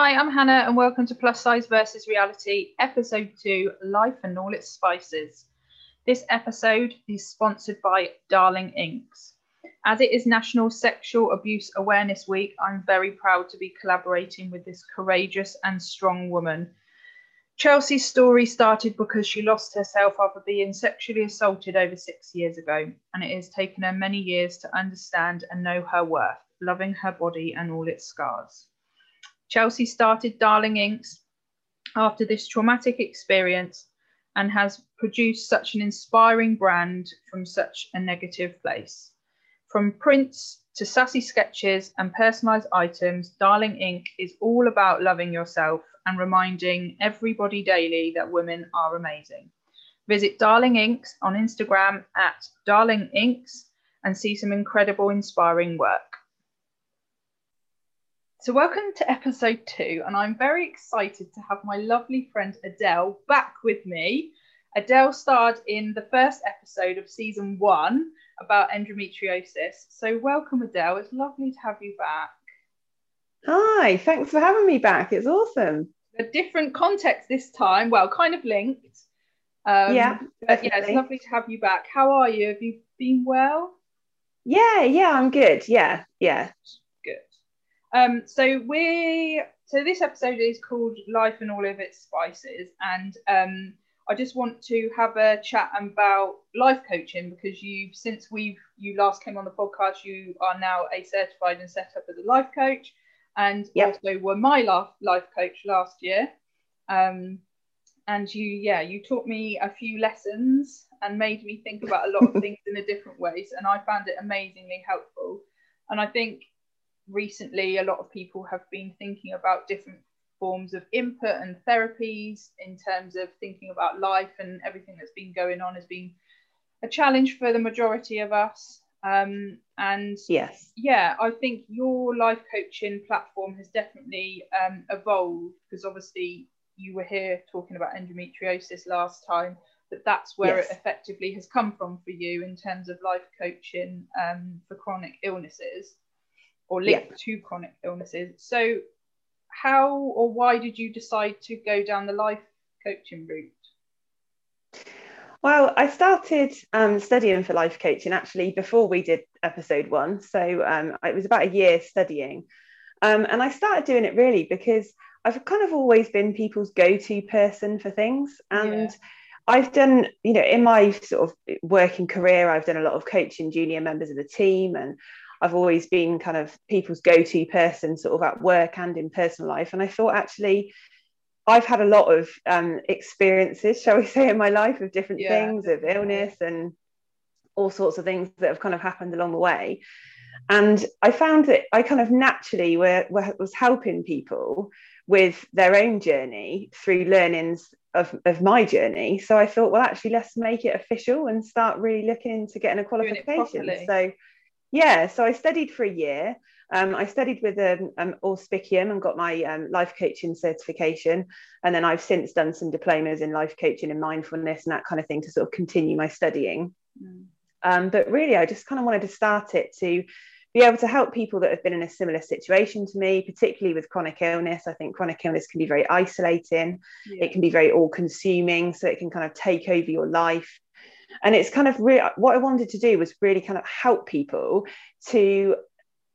Hi, I'm Hannah, and welcome to Plus Size versus Reality, Episode 2 Life and All Its Spices. This episode is sponsored by Darling Inks. As it is National Sexual Abuse Awareness Week, I'm very proud to be collaborating with this courageous and strong woman. Chelsea's story started because she lost herself after being sexually assaulted over six years ago, and it has taken her many years to understand and know her worth, loving her body and all its scars. Chelsea started Darling Inks after this traumatic experience and has produced such an inspiring brand from such a negative place. From prints to sassy sketches and personalized items, Darling Ink is all about loving yourself and reminding everybody daily that women are amazing. Visit Darling Inks on Instagram at Darling Inks and see some incredible, inspiring work. So, welcome to episode two, and I'm very excited to have my lovely friend Adele back with me. Adele starred in the first episode of season one about endometriosis. So, welcome, Adele. It's lovely to have you back. Hi, thanks for having me back. It's awesome. A different context this time. Well, kind of linked. Um, yeah, but yeah, it's lovely to have you back. How are you? Have you been well? Yeah, yeah, I'm good. Yeah, yeah. Um, so we so this episode is called Life and All of Its Spices, and um, I just want to have a chat about life coaching because you since we've you last came on the podcast, you are now a certified and set up as a life coach, and yep. also were my life life coach last year. Um, and you yeah you taught me a few lessons and made me think about a lot of things in a different ways and i found it amazingly helpful and i think recently a lot of people have been thinking about different forms of input and therapies in terms of thinking about life and everything that's been going on has been a challenge for the majority of us. Um, and yes. yeah i think your life coaching platform has definitely um, evolved because obviously you were here talking about endometriosis last time but that's where yes. it effectively has come from for you in terms of life coaching um, for chronic illnesses or linked yeah. to chronic illnesses. So, how or why did you decide to go down the life coaching route? Well, I started um, studying for life coaching actually before we did episode one. So um, it was about a year studying. Um, and I started doing it really because I've kind of always been people's go to person for things. And yeah. I've done, you know, in my sort of working career, I've done a lot of coaching junior members of the team and I've always been kind of people's go-to person, sort of at work and in personal life. And I thought actually, I've had a lot of um, experiences, shall we say, in my life of different yeah. things, of illness and all sorts of things that have kind of happened along the way. And I found that I kind of naturally were, were, was helping people with their own journey through learnings of, of my journey. So I thought, well, actually, let's make it official and start really looking into getting a qualification. So yeah, so I studied for a year. Um, I studied with um, um, Auspicium and got my um, life coaching certification. And then I've since done some diplomas in life coaching and mindfulness and that kind of thing to sort of continue my studying. Mm. Um, but really, I just kind of wanted to start it to be able to help people that have been in a similar situation to me, particularly with chronic illness. I think chronic illness can be very isolating, yeah. it can be very all consuming. So it can kind of take over your life and it's kind of really what i wanted to do was really kind of help people to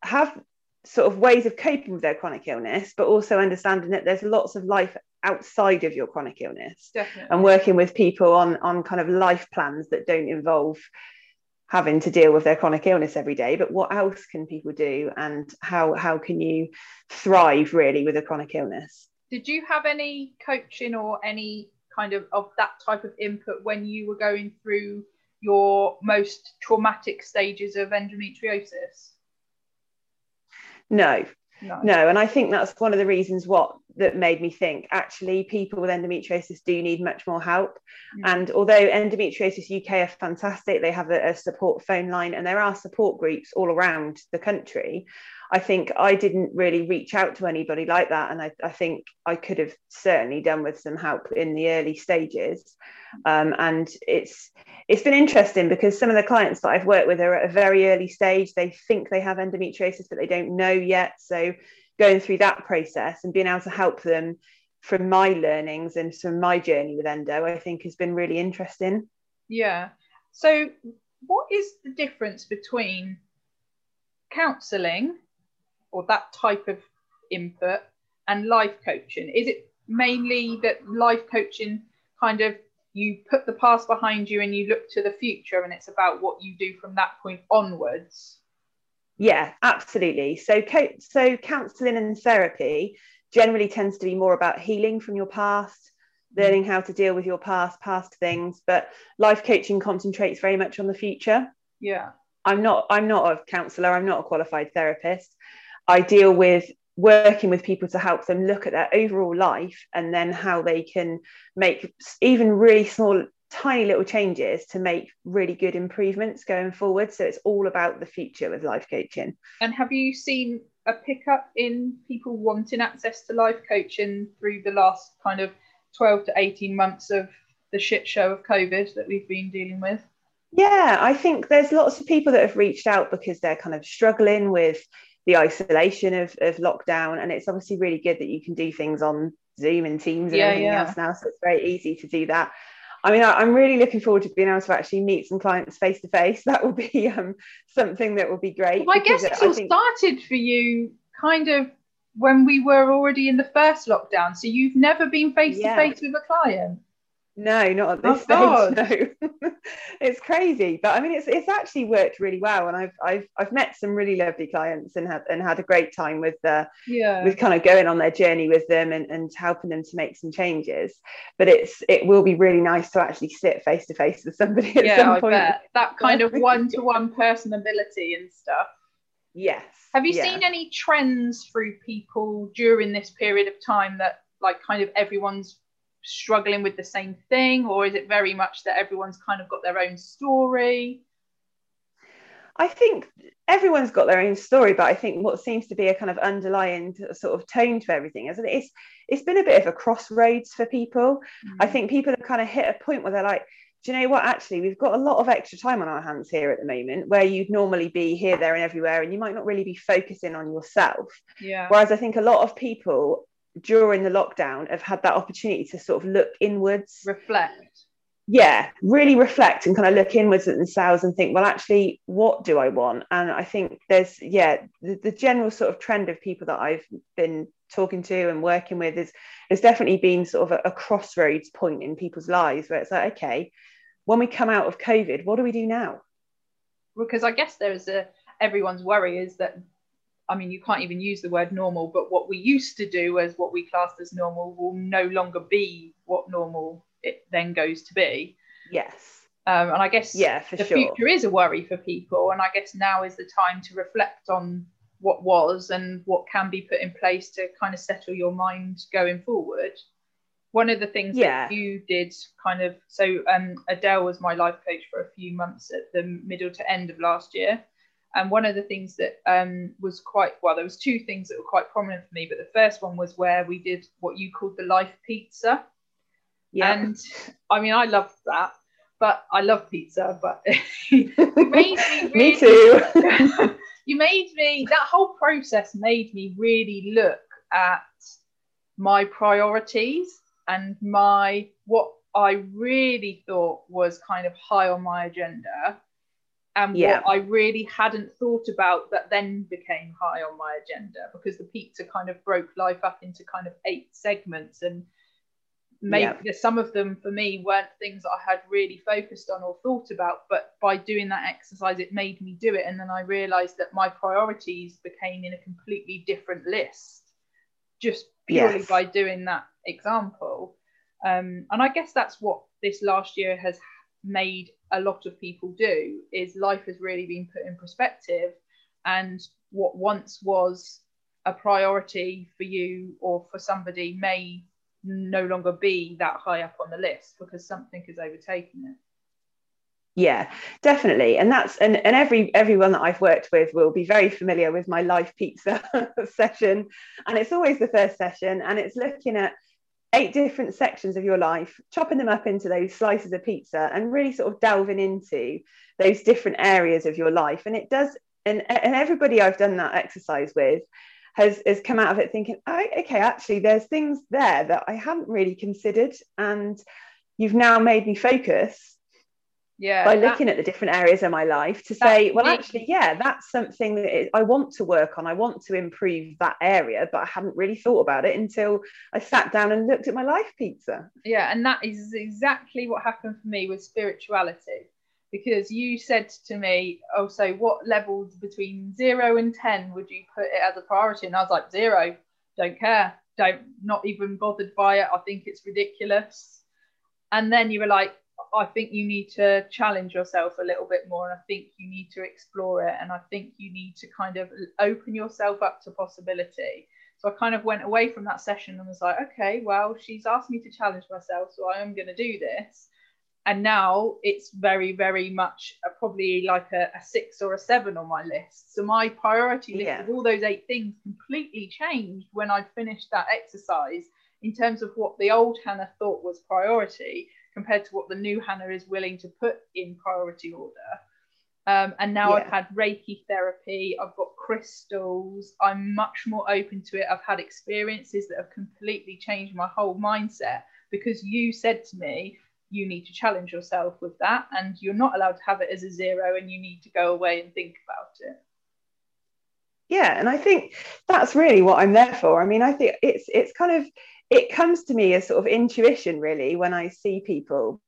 have sort of ways of coping with their chronic illness but also understanding that there's lots of life outside of your chronic illness Definitely. and working with people on on kind of life plans that don't involve having to deal with their chronic illness every day but what else can people do and how how can you thrive really with a chronic illness did you have any coaching or any kind of of that type of input when you were going through your most traumatic stages of endometriosis? No, no. no. And I think that's one of the reasons what that made me think actually people with endometriosis do need much more help. Mm. And although Endometriosis UK are fantastic, they have a, a, support phone line and there are support groups all around the country. I think I didn't really reach out to anybody like that. And I, I think I could have certainly done with some help in the early stages. Um, and it's it's been interesting because some of the clients that I've worked with are at a very early stage. They think they have endometriosis, but they don't know yet. So going through that process and being able to help them from my learnings and from my journey with endo i think has been really interesting yeah so what is the difference between counselling or that type of input and life coaching? Is it mainly that life coaching kind of you put the past behind you and you look to the future and it's about what you do from that point onwards? Yeah absolutely. So co- so counseling and therapy generally tends to be more about healing from your past mm-hmm. learning how to deal with your past past things but life coaching concentrates very much on the future. Yeah. I'm not i'm not a counselor i'm not a qualified therapist i deal with working with people to help them look at their overall life and then how they can make even really small tiny little changes to make really good improvements going forward. So it's all about the future with life coaching. And have you seen a pickup in people wanting access to life coaching through the last kind of 12 to 18 months of the shit show of covid that we've been dealing with? Yeah i think there's lots of people that have reached out because they're kind of struggling with the isolation of, of lockdown. And it's obviously really good that you can do things on zoom and teams and Yeah, everything yeah. else now. So it's very easy to do that. I mean I, i'm really looking forward to being able to actually meet some clients face to face that will be um, something that will be great well, i guess it's all think- started for you kind of when we were already in the first lockdown. So you've never been face to face with a client No, not at Oh, this God. stage. No, it's crazy, but I mean, it's it's actually worked really well, and I've I've I've met some really lovely clients and had and had a great time with the yeah with kind of going on their journey with them and, and helping them to make some changes. But it's it will be really nice to actually sit face to face with somebody at yeah some i point. bet that kind of one-to-one personability and stuff Yes. Have you yeah. seen any trends through people during this period of time that like kind of everyone's struggling with the same thing or is it very much that everyone's kind of got their own story? I think everyone's got their own story, but I think what seems to be a kind of underlying sort of tone to everything is that it's it's been a bit of a crossroads for people. Mm. I think people have kind of hit a point where they're like, do you know what? Actually, we've got a lot of extra time on our hands here at the moment, where you'd normally be here, there, and everywhere, and you might not really be focusing on yourself. yeah. Whereas I think a lot of people during the lockdown have had that opportunity to sort of look inwards. Reflect. yeah really reflect and kind of look inwards at themselves and think well actually what do i want? And i think there's yeah the, the general sort of trend of people that i've been talking to and working with is has definitely been sort of a, a crossroads point in people's lives where it's like okay when we come out of covid what do we do now? Because I guess there's a everyone's worry is that I mean you can't even use the word normal, but what we used to do as what we classed as normal will no longer be what normal it then goes to be. yes Um, and I guess yeah for the sure future is a worry for people and i guess now is the time to reflect on what was and what can be put in place to kind of settle your mind going forward one of the things Yeah. that you did kind of so um, adele was my life coach for a few months at the middle to end of last year and one of the things that um, was quite well there was two things that were quite prominent for me but the first one was where we did what you called the life pizza yeah and I mean, I loved that, but I love pizza. But me too you made me. That whole process made me really look at my priorities and my what I really thought was kind of high on my agenda, and Yeah. what I really hadn't thought about that then became high on my agenda because the pizza kind of broke life up into kind of eight segments and maybe some of them for me weren't things that I had really focused on or thought about, but by doing that exercise, it made me do it. And then I realized that my priorities became in a completely different list just purely Yes. by doing that example. Um, and I guess that's what this last year has made a lot of people do is life has really been put in perspective. And what once was a priority for you or for somebody may no longer be that high up on the list because something has overtaken it. yeah definitely. And that's and, and every everyone that i've worked with will be very familiar with my life pizza session. And it's always the first session and it's looking at eight different sections of your life chopping them up into those slices of pizza and really sort of delving into those different areas of your life. And it does and, and everybody i've done that exercise with has has come out of it thinking, oh, okay, actually, there's things there that I haven't really considered, and you've now made me focus yeah by looking at the different areas of my life to say well me- actually yeah that's something that i want to work on. I want to improve that area but i hadn't really thought about it until i sat down and looked at my life pizza. Yeah and that is exactly what happened for me with spirituality because you said to me oh so what levels between 0 and 10 would you put it as a priority? And i was like zero don't care don't not even bothered by it i think it's ridiculous. And then you were like i think you need to challenge yourself a little bit more and i think you need to explore it and i think you need to kind of open yourself up to possibility so I kind of went away from that session and was like, okay, well, she's asked me to challenge myself, so I am going to do this. And now it's very, very much a, probably like a, a six or a seven on my list. So my priority list Yeah. of all those eight things completely changed when I finished that exercise in terms of what the old Hannah thought was priority compared to what the new Hannah is willing to put in priority order. Um, and now I've had Reiki therapy, I've got crystals, I'm much more open to it. I've had experiences that have completely changed my whole mindset because you said to me, you need to challenge yourself with that, and you're not allowed to have it as a zero, and you need to go away and think about it. yeah and i think that's really what i'm there for i mean i think it's it's kind of it comes to me as sort of intuition really when i see people.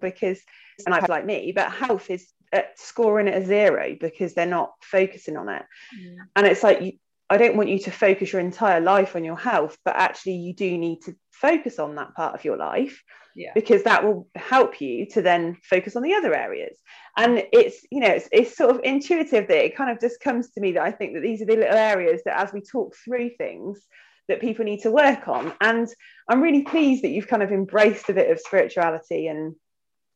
Because and I like me but health is at scoring at a zero because they're not focusing on it. Mm. And it's like you, i don't want you to focus your entire life on your health but actually you do need to focus on that part of your life Yeah. because that will help you to then focus on the other areas and it's you know it's, it's sort of intuitive that it kind of just comes to me that i think that these are the little areas that as we talk through things that people need to work on and i'm really pleased that you've kind of embraced a bit of spirituality and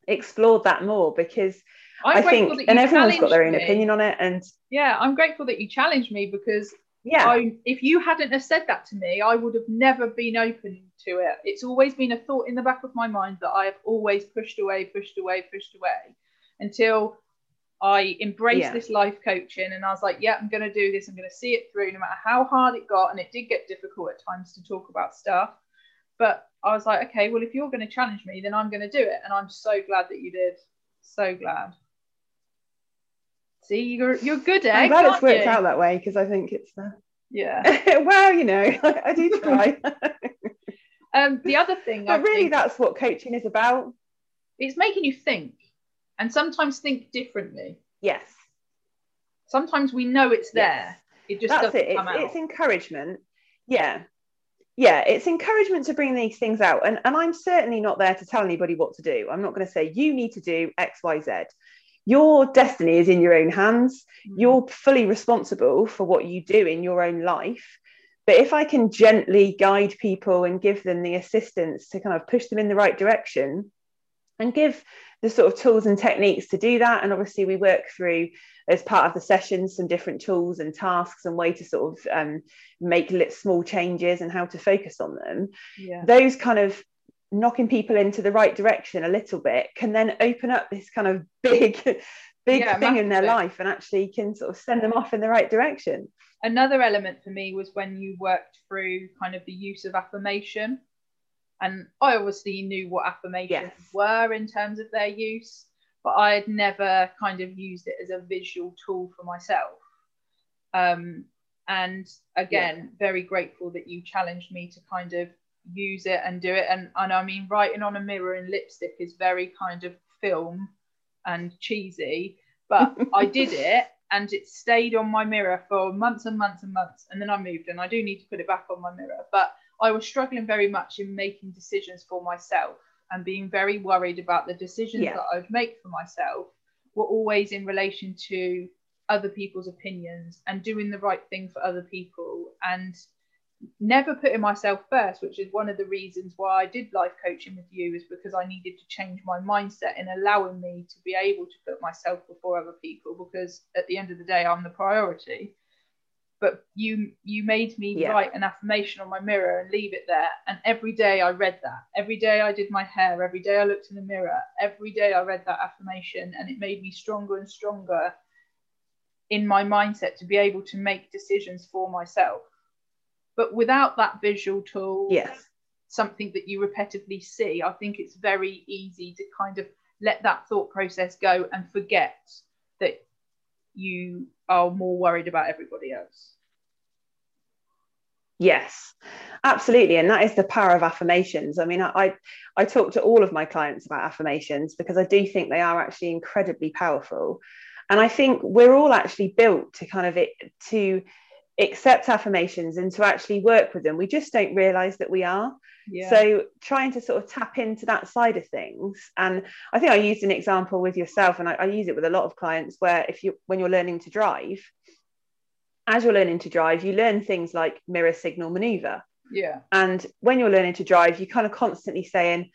explored that more because I'm i grateful think that and everyone's got their own me. opinion on it and Yeah, I'm grateful that you challenged me because yeah I, if you hadn't have said that to me, I would have never been open to it. It's always been a thought in the back of my mind that I have always pushed away, pushed away, pushed away until I embraced Yeah. this life coaching and I was like, yeah, I'm going to do this. I'm going to see it through no matter how hard it got. And it did get difficult at times to talk about stuff. But I was like, okay, well, if you're going to challenge me, then I'm going to do it. And I'm so glad that you did. So glad. See, you're, you're good at i'm glad it's worked you? out that way because i think it's uh, Yeah. well you know I, I do try Um, the other thing, I but really think, that's what coaching is about it's making you think, and sometimes think differently. yes Sometimes we know it's there, Yes. it just that's doesn't it come it's, out. it's encouragement yeah yeah it's encouragement to bring these things out and, and i'm certainly not there to tell anybody what to do i'm not going to say you need to do xyz your destiny is in your own hands Mm. you're fully responsible for what you do in your own life but if i can gently guide people and give them the assistance to kind of push them in the right direction and give the sort of tools and techniques to do that and obviously we work through as part of the sessions some different tools and tasks and way to sort of um, make small changes and how to focus on them yeah. those kind of knocking people into the right direction a little bit can then open up this kind of big big Yeah, thing in their life and actually can sort of send them off in the right direction Another element for me was when you worked through kind of the use of affirmation. And I obviously knew what affirmations Yes. were in terms of their use, but I had never kind of used it as a visual tool for myself. Um, and again, very grateful that you challenged me to kind of use it and do it. And, and I mean, writing on a mirror in lipstick is very kind of film and cheesy, but I did it and it stayed on my mirror for months and months and months. And then I moved and I do need to put it back on my mirror. But I was struggling very much in making decisions for myself and being very worried about the decisions Yeah. that I would make for myself were always in relation to other people's opinions and doing the right thing for other people and never putting myself first, which is one of the reasons why I did life coaching with you, is because I needed to change my mindset in allowing me to be able to put myself before other people because at the end of the day I'm the priority. But you you made me Yeah. write an affirmation on my mirror and leave it there. And every day I read that. Every day I did my hair, every day I looked in the mirror, every day I read that affirmation and it made me stronger and stronger in my mindset to be able to make decisions for myself. But without that visual tool, yes, something that you repetitively see, I think it's very easy to kind of let that thought process go and forget that you are more worried about everybody else. Yes, absolutely. And that is the power of affirmations. I mean, I, I talk to all of my clients about affirmations because I do think they are actually incredibly powerful. And I think we're all actually built to kind of it to accept affirmations and to actually work with them. We just don't realize that we are. Yeah. So trying to sort of tap into that side of things. And I think I used an example with yourself, and I, I use it with a lot of clients where if you when you're learning to drive, as you're learning to drive, you learn things like mirror signal maneuver. Yeah. And when you're learning to drive, you're kind of constantly saying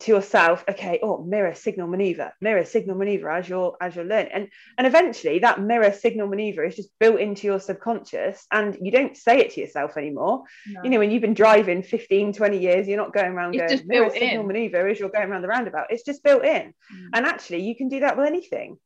to yourself, okay, oh, mirror signal maneuver, mirror signal maneuver as you're as you're learning. And and eventually that mirror signal maneuver is just built into your subconscious and you don't say it to yourself anymore. No. You know, when you've been driving 15, 20 years, you're not going around it's going mirror signal in. maneuver as you're going around the roundabout. It's just built in. Mm. And actually you can do that with anything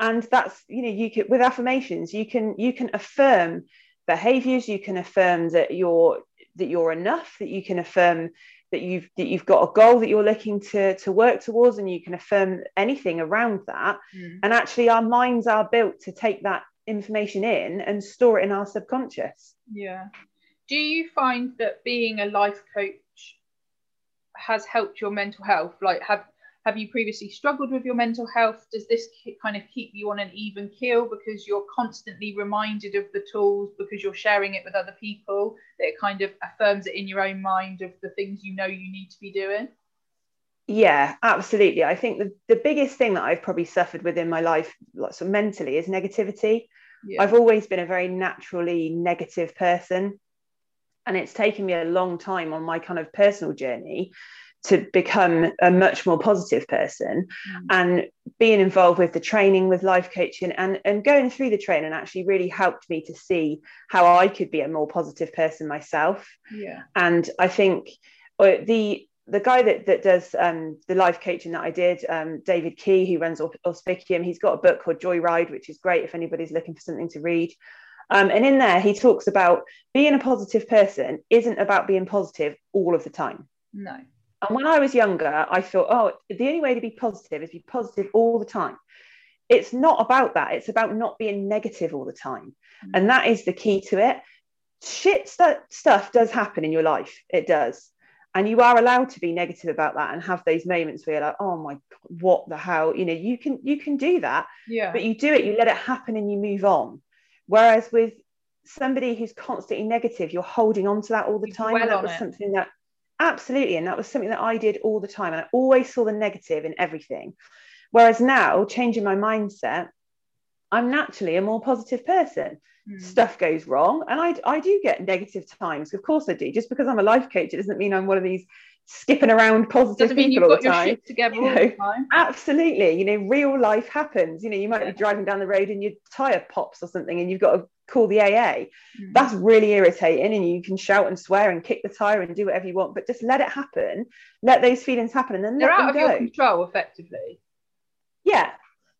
and that's you know you can with affirmations you can you can affirm behaviors you can affirm that you're that you're enough that you can affirm that you've that you've got a goal that you're looking to to work towards and you can affirm anything around that. Mm. and actually our minds are built to take that information in and store it in our subconscious. Yeah. Do you find that being a life coach has helped your mental health? Like have have you previously struggled with your mental health? Does this kind of keep you on an even keel because you're constantly reminded of the tools because you're sharing it with other people? That it kind of affirms it in your own mind of the things you know you need to be doing? Yeah, absolutely. I think the, the biggest thing that I've probably suffered within my life, lots of mentally, is negativity. Yeah. I've always been a very naturally negative person. And it's taken me a long time on my kind of personal journey to become a much more positive person mm. and being involved with the training with life coaching and, and going through the training actually really helped me to see how I could be a more positive person myself. Yeah. And I think uh, the the guy that, that does um, the life coaching that I did, um, David Key, who runs Auspicium, he's got a book called Joyride, which is great if anybody's looking for something to read. Um, and in there, he talks about being a positive person isn't about being positive all of the time. No. And when I was younger, I thought, oh, the only way to be positive is be positive all the time. It's not about that. It's about not being negative all the time. Mm-hmm. And that is the key to it. Shit st- stuff does happen in your life. It does. And you are allowed to be negative about that and have those moments where you're like, oh my, what the hell? You know, you can you can do that. Yeah. But you do it, you let it happen and you move on. Whereas with somebody who's constantly negative, you're holding on to that all the you time. And that was it. something that Absolutely. And that was something that I did all the time. And I always saw the negative in everything. Whereas now, changing my mindset, I'm naturally a more positive person. Mm. Stuff goes wrong. And I, I do get negative times. Of course I do. Just because I'm a life coach, it doesn't mean I'm one of these skipping around positive Doesn't mean you've got your shit together you all the time. Absolutely. You know, real life happens. You know, you might yeah. be driving down the road and your tire pops or something and you've got to call the AA. Mm. That's really irritating. And you can shout and swear and kick the tire and do whatever you want, but just let it happen. Let those feelings happen and then they're out of go. your control effectively. Yeah.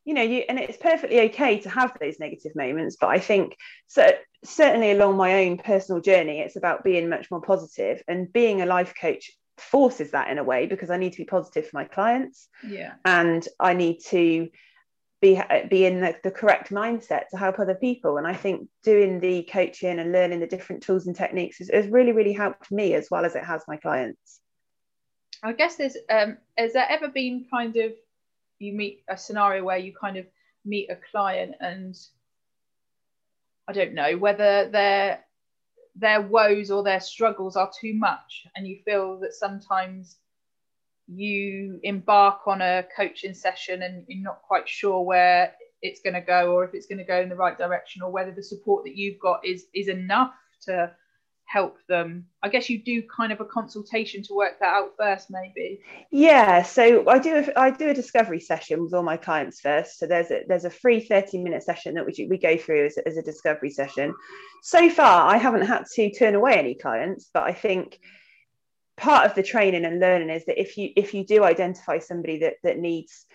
You know, you and it's perfectly okay to have those negative moments, but I think so certainly along my own personal journey, it's about being much more positive and being a life coach forces that in a way because I need to be positive for my clients. Yeah. And I need to be be in the, the correct mindset to help other people. And i think doing the coaching and learning the different tools and techniques has, really really helped me as well as it has my clients. I guess there's um has there ever been kind of you meet a scenario where you kind of meet a client and i don't know whether their their woes or their struggles are too much and you feel that sometimes you embark on a coaching session and you're not quite sure where it's going to go or if it's going to go in the right direction or whether the support that you've got is is enough to help them. I guess you do kind of a consultation to work that out first maybe. Yeah so i do a, i do a discovery session with all my clients first. So there's a there's a free 30 minute session that we, we go through as, as a discovery session. So far i haven't had to turn away any clients but i think part of the training and learning is that if you if you do identify somebody that that needs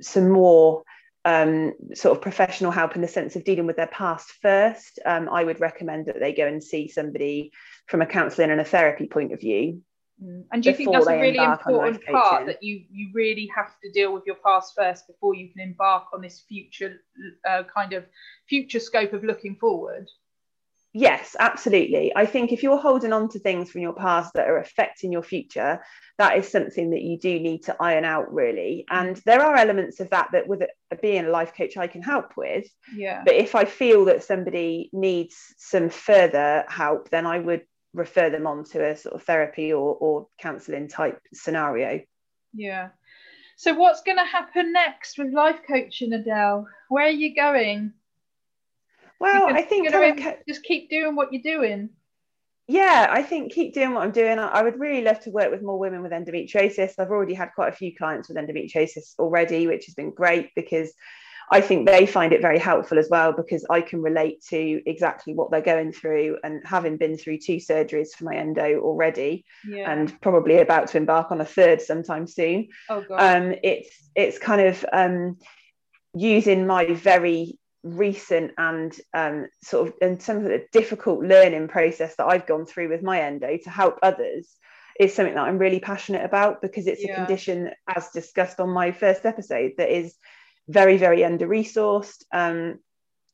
some more um, sort of professional help in the sense of dealing with their past first, um, I would recommend that they go and see somebody from a counselling and a therapy point of view. Mm. And do you think that's a really important part that you you really have to deal with your past first before you can embark on this future uh, kind of future scope of looking forward? Yes, absolutely. I think if you're holding on to things from your past that are affecting your future, that is something that you do need to iron out, really. And mm. there are elements of that that, with it, being a life coach, I can help with. Yeah. But if I feel that somebody needs some further help, then I would refer them on to a sort of therapy or, or counselling type scenario. Yeah. So, what's going to happen next with life coaching, Adele? Where are you going? Well, I think just keep doing what you're doing. Yeah, I think keep doing what I'm doing. I would really love to work with more women with endometriosis. I've already had quite a few clients with endometriosis already, which has been great because I think they find it very helpful as well because I can relate to exactly what they're going through and having been through two surgeries for my endo already yeah. and probably about to embark on a third sometime soon. Oh God. Um, it's it's kind of um, using my very recent and um, sort of and some of the difficult learning process that I've gone through with my endo to help others is something that I'm really passionate about because it's yeah. a condition, as discussed on my first episode, that is very, very under resourced. Um,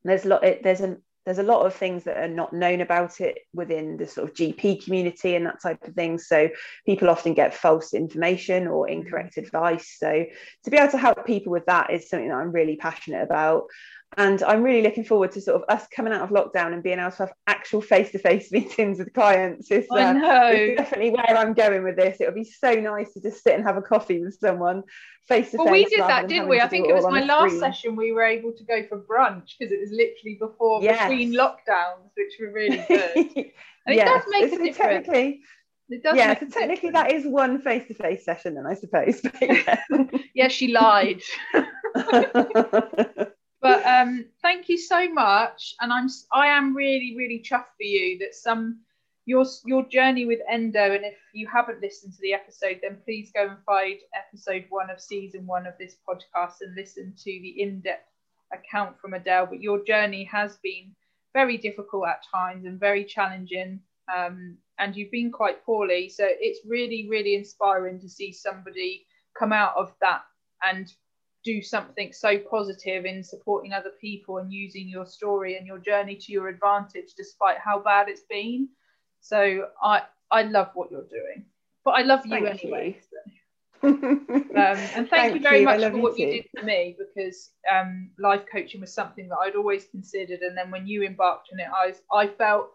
there's a lot. It, there's a there's a lot of things that are not known about it within the sort of GP community and that type of thing. So people often get false information or incorrect advice. So to be able to help people with that is something that I'm really passionate about and I'm really looking forward to sort of us coming out of lockdown and being able to have actual face-to-face meetings with clients. Is, uh, I know. It's definitely where I'm going with this. It would be so nice to just sit and have a coffee with someone face to face. Well, we did that, didn't we? I think it was my last session. We were able to go for brunch because it was literally before yes. between lockdowns, which were really good. And it yes. does make a difference. Technically, it does yeah, so technically that is one face-to-face session then I suppose. yeah. yeah, she lied but um, thank you so much, and I'm I am really really chuffed for you that some your your journey with endo, and if you haven't listened to the episode, then please go and find episode one of season one of this podcast and listen to the in-depth account from Adele. But your journey has been very difficult at times and very challenging. Um, and you've been quite poorly. So it's really, really inspiring to see somebody come out of that and do something so positive in supporting other people and using your story and your journey to your advantage despite how bad it's been so i i love what you're doing but i love you thank anyway you. um, and thank, thank, you very you. much for what you, you did for me because um, life coaching was something that I'd always considered and then when you embarked on it I, I felt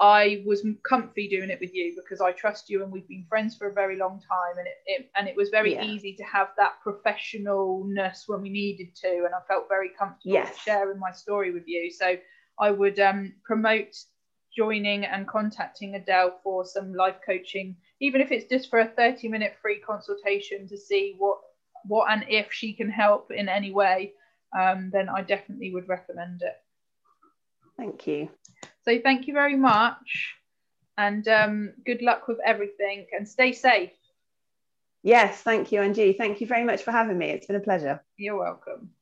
I was comfy doing it with you because I trust you and we've been friends for a very long time and it, it and it was very yeah. easy to have that professionalness when we needed to and I felt very comfortable yes. sharing my story with you so I would um, promote joining and contacting Adele for some life coaching even if it's just for a 30 minute free consultation to see what what and if she can help in any way um, then I definitely would recommend it thank you so thank you very much and um, good luck with everything and stay safe. Yes, thank you, Angie. Thank you very much for having me. It's been a pleasure. You're welcome.